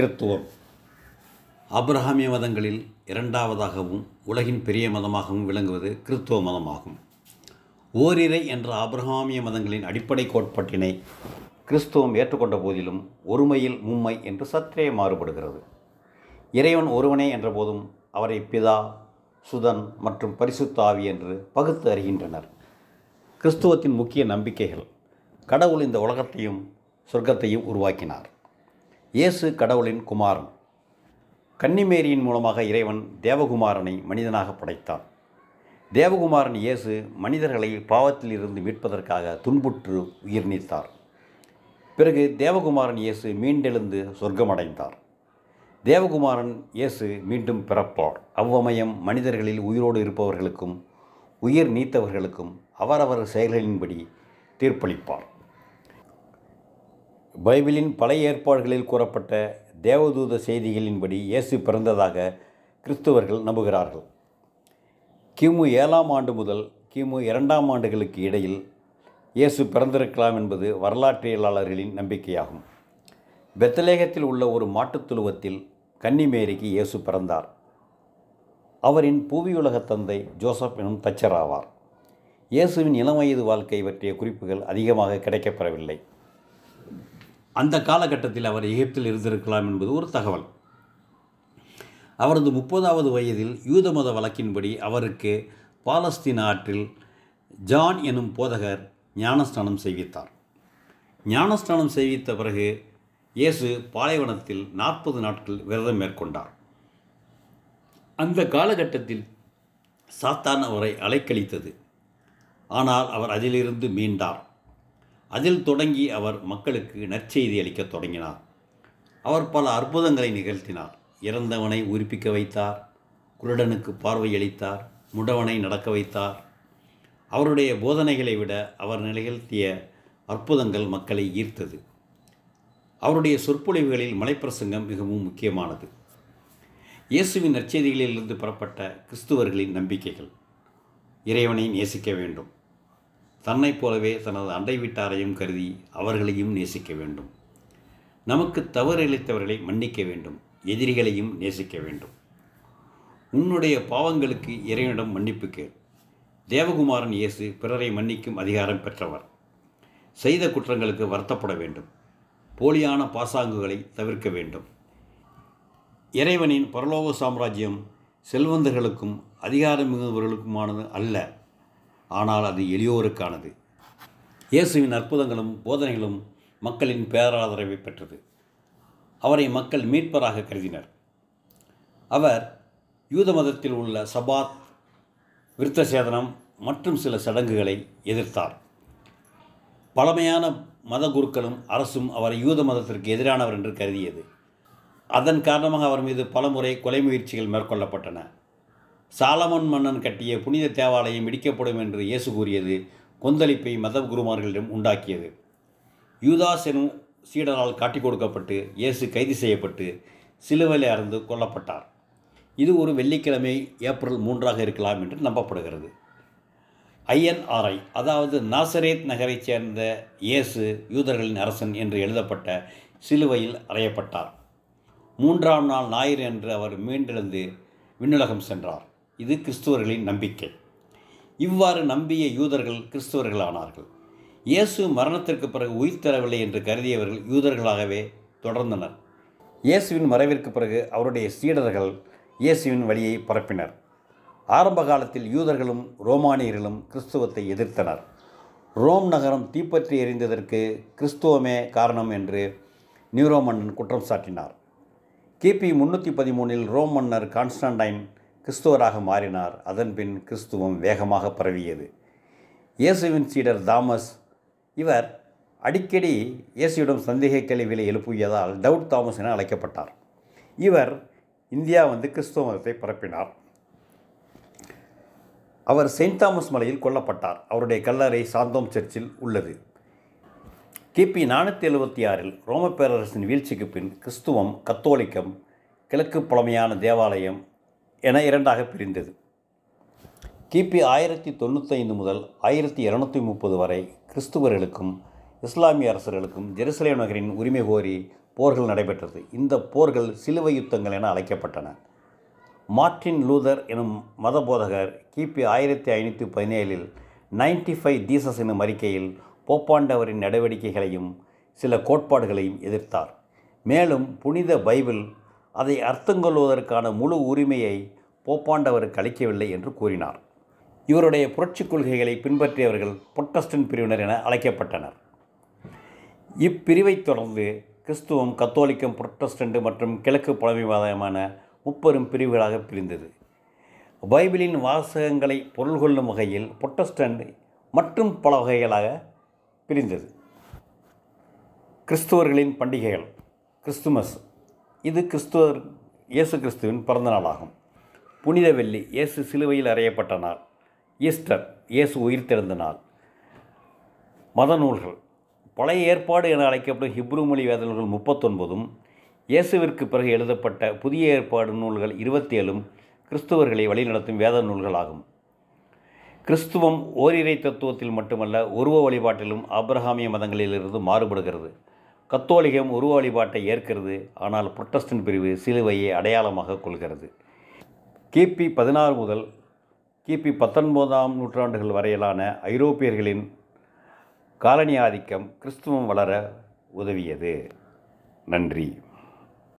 கிறித்துவம் ஆப்ரஹாமிய மதங்களில் இரண்டாவதாகவும் உலகின் பெரிய மதமாகவும் விளங்குவது கிறித்துவ மதமாகும். ஓரிரை என்ற ஆப்ரஹாமிய மதங்களின் அடிப்படை கோட்பாட்டினை கிறிஸ்துவம் ஏற்றுக்கொண்ட போதிலும் ஒருமையில் மும்மை என்று சற்றே மாறுபடுகிறது. இறைவன் ஒருவனே என்ற போதும் அவரை பிதா சுதன் மற்றும் பரிசுத்தாவி என்று பகுத்து அறிகின்றனர். கிறிஸ்துவத்தின் முக்கிய நம்பிக்கைகள் கடவுள் இந்த உலகத்தையும் சொர்க்கத்தையும் உருவாக்கினார். இயேசு கடவுளின் குமாரன். கன்னிமேரியின் மூலமாக இறைவன் தேவகுமாரனை மனிதனாக படைத்தார் தேவகுமாரன் இயேசு மனிதர்களை பாவத்தில் இருந்து மீட்பதற்காக துன்புற்று உயிர் நீத்தார். பிறகு தேவகுமாரன் இயேசு மீண்டெழுந்து சொர்க்கமடைந்தார். தேவகுமாரன் இயேசு மீண்டும் பிறப்பார். அவ்வமயம் மனிதர்களில் உயிரோடு இருப்பவர்களுக்கும் உயிர் நீத்தவர்களுக்கும் அவரவர் செயல்களின்படி தீர்ப்பளிப்பார். பைபிளின் பழைய ஏற்பாடுகளில் கூறப்பட்ட தேவதூத செய்திகளின்படி இயேசு பிறந்ததாக கிறிஸ்துவர்கள் நம்புகிறார்கள். கிமு ஏழாம் ஆண்டு முதல் கிமு இரண்டாம் ஆண்டுகளுக்கு இடையில் இயேசு பிறந்திருக்கலாம் என்பது வரலாற்றியலாளர்களின் நம்பிக்கையாகும். பெத்தலேகத்தில் உள்ள ஒரு மாட்டுத் துழுவத்தில் கன்னிமேரிக்கு இயேசு பிறந்தார். அவரின் புவியுலக தந்தை ஜோசப் எனும் தச்சர் ஆவார் இயேசுவின் வயது வாழ்க்கை பற்றிய குறிப்புகள் அதிகமாக கிடைக்கப்பெறவில்லை. அந்த காலகட்டத்தில் அவர் எகிப்தில் இருந்திருக்கலாம் என்பது ஒரு தகவல். அவரது முப்பதாவது வயதில் யூத மத வழக்கின்படி அவருக்கு பாலஸ்தீன் ஆற்றில் ஜான் எனும் போதகர் ஞானஸ்நானம் செய்வித்தார். ஞானஸ்நானம் செய்வித்த பிறகு இயேசு பாலைவனத்தில் நாற்பது நாட்கள் விரதம் மேற்கொண்டார். அந்த காலகட்டத்தில் சாத்தான் அவரை அலைக்கழித்தது. ஆனால் அவர் அதிலிருந்து மீண்டார். அதில் தொடங்கி அவர் மக்களுக்கு நற்செய்தி அளிக்கத் தொடங்கினார். அவர் பல அற்புதங்களை நிகழ்த்தினார். இறந்தவனை உயிர்ப்பிக்க வைத்தார். குருடனுக்கு பார்வையளித்தார் முடவனை நடக்க வைத்தார். அவருடைய போதனைகளை விட அவர் நிகழ்த்திய அற்புதங்கள் மக்களை ஈர்த்தது. அவருடைய சொற்பொழிவுகளில் மலைப்பிரசங்கம் மிகவும் முக்கியமானது. இயேசுவின் நற்செய்திகளிலிருந்து பெறப்பட்ட கிறிஸ்துவர்களின் நம்பிக்கைகள். இறைவனை நேசிக்க வேண்டும். தன்னைப் போலவே தனது அண்டை வீட்டாரையும் கருதி அவர்களையும் நேசிக்க வேண்டும். நமக்கு தவறு இழைத்தவர்களை மன்னிக்க வேண்டும். எதிரிகளையும் நேசிக்க வேண்டும். உன்னுடைய பாவங்களுக்கு இறைவனிடம் மன்னிப்பு கேள். தேவகுமாரன் இயேசு பிறரை மன்னிக்கும் அதிகாரம் பெற்றவர். செய்த குற்றங்களுக்கு வருத்தப்பட வேண்டும். போலியான பாசாங்குகளை தவிர்க்க வேண்டும். இறைவனின் பரலோக சாம்ராஜ்யம் செல்வந்தர்களுக்கும் அதிகாரம் மிகுந்தவர்களுக்குமானது அல்ல. ஆனால் அது எளியோருக்கானது. இயேசுவின் அற்புதங்களும் போதனைகளும் மக்களின் பேராதரவை பெற்றது. அவரை மக்கள் மீட்பராக கருதினர். அவர் யூத மதத்தில் உள்ள சபாத் விருத்த சேதனம் மற்றும் சில சடங்குகளை எதிர்த்தார். பழமையான மத குருக்களும் அரசும் அவரை யூத மதத்திற்கு எதிரானவர் என்று கருதியது. அதன் காரணமாக அவர் மீது பலமுறை கொலை முயற்சிகள் மேற்கொள்ளப்பட்டன. சாலமன் மன்னன் கட்டிய புனித தேவாலயம் இடிக்கப்படும் என்று இயேசு கூறியது கொந்தளிப்பை மத குருமார்களிடம் உண்டாக்கியது. யூதாஸ் எனும் சீடரால் காட்டிக் கொடுக்கப்பட்டு இயேசு கைது செய்யப்பட்டு சிலுவையில் அறந்து கொல்லப்பட்டார். இது ஒரு வெள்ளிக்கிழமை ஏப்ரல் மூன்றாக இருக்கலாம் என்று நம்பப்படுகிறது. ஐஎன்ஆர்ஐ அதாவது நாசரேத் நகரைச் சேர்ந்த இயேசு யூதர்களின் அரசன் என்று எழுதப்பட்ட சிலுவையில் அறையப்பட்டார். மூன்றாம் நாள் ஞாயிறு என்று அவர் மீண்டெழுந்து விண்ணுலகம் சென்றார். இது கிறிஸ்துவர்களின் நம்பிக்கை. இவ்வாறு நம்பிய யூதர்கள் கிறிஸ்துவர்களானார்கள். இயேசு மரணத்திற்கு பிறகு உயிர் தரவில்லை என்று கருதியவர்கள் யூதர்களாகவே தொடர்ந்தனர். இயேசுவின் மறைவிற்கு பிறகு அவருடைய சீடர்கள் இயேசுவின் வழியை பரப்பினர். ஆரம்ப காலத்தில் யூதர்களும் ரோமானியர்களும் கிறிஸ்துவத்தை எதிர்த்தனர். ரோம் நகரம் தீப்பற்றி எறிந்ததற்கு கிறிஸ்துவமே காரணம் என்று நியூரோ மன்னன் குற்றம் சாட்டினார். கிபி முன்னூற்றி பதிமூணில் ரோம் மன்னர் கான்ஸ்டன்டைன் கிறிஸ்துவராக மாறினார். அதன்பின் கிறிஸ்துவம் வேகமாக பரவியது. இயேசுவின் சீடர் தாமஸ் இவர் அடிக்கடி இயேசுவிடம் சந்தேக கேள்விகளை எழுப்பியதால் டவுட் தாமஸ் என அழைக்கப்பட்டார். இவர் இந்தியா வந்து கிறிஸ்துவ மதத்தை பரப்பினார். அவர் செயின்ட் தாமஸ் மலையில் கொல்லப்பட்டார். அவருடைய கல்லறை சாந்தோம் சர்ச்சில் உள்ளது. கிபி நானூற்றி எழுபத்தி ஆறில் ரோம பேரரசின் வீழ்ச்சிக்கு பின் கிறிஸ்துவம் கத்தோலிக்கம் கிழக்கு பழமையான தேவாலயம் என இரண்டாக பிரிந்தது. கிபி ஆயிரத்தி தொண்ணூத்தைந்து முதல் ஆயிரத்தி இரநூத்தி முப்பது வரை கிறிஸ்துவர்களுக்கும் இஸ்லாமிய அரசர்களுக்கும் ஜெருசலேம் நகரின் உரிமை கோரி போர்கள் நடைபெற்றது. இந்த போர்கள் சிலுவை யுத்தங்கள் என அழைக்கப்பட்டன. மார்ட்டின் லூதர் எனும் மத போதகர் கிபி ஆயிரத்தி ஐநூற்றி பதினேழில் நைன்டி ஃபைவ் தீசஸ் எனும் அறிக்கையில் போப்பாண்டவரின் நடவடிக்கைகளையும் சில கோட்பாடுகளையும் எதிர்த்தார். மேலும் புனித பைபிள் அதை அர்த்தங்கொள்வதற்கான முழு உரிமையை போப்பாண்டவருக்கு அளிக்கவில்லை என்று கூறினார். இவருடைய புரட்சிக் கொள்கைகளை பின்பற்றியவர்கள் புரொட்டஸ்டன் பிரிவினர் என அழைக்கப்பட்டனர். இப்பிரிவைத் தொடர்ந்து கிறிஸ்துவம் கத்தோலிக்கம் புரொட்டஸ்டன்ட் மற்றும் கிழக்கு பழமைவாதமான முப்பெரும் பிரிவுகளாக பிரிந்தது. பைபிளின் வாசகங்களை பொருள் கொள்ளும் வகையில் புரொட்டஸ்டன்ட் மற்றும் பல வகைகளாக பிரிந்தது. கிறிஸ்துவர்களின் பண்டிகைகள் கிறிஸ்துமஸ் இது கிறிஸ்துவர் இயேசு கிறிஸ்துவின் பிறந்த நாளாகும். புனித வெள்ளி இயேசு சிலுவையில் அறையப்பட்ட நாள். ஈஸ்டர் இயேசு உயிர்த்தெழுந்த நாள். மத நூல்கள். பழைய ஏற்பாடு என அழைக்கப்படும் ஹிப்ரு மொழி வேத நூல்கள் முப்பத்தொன்பதும் இயேசுவிற்கு பிறகு எழுதப்பட்ட புதிய ஏற்பாடு நூல்கள் இருபத்தேழும் கிறிஸ்துவர்களை வழிநடத்தும் வேத நூல்களாகும் கிறிஸ்துவம் ஓரிரை தத்துவத்தில் மட்டுமல்ல உருவ வழிபாட்டிலும் அப்ரஹாமிய மதங்களிலிருந்து மாறுபடுகிறது. கத்தோலிகம் உருவ வழிபாட்டை ஏற்கிறது ஆனால் புரொட்டஸ்டன்ட் பிரிவு சிலுவையை அடையாளமாக கொள்கிறது. கிபி பதினாறு முதல் கிபி பத்தொன்பதாம் நூற்றாண்டுகள் வரையிலான ஐரோப்பியர்களின் காலனி ஆதிக்கம் கிறிஸ்துவம் வளர உதவியது. நன்றி.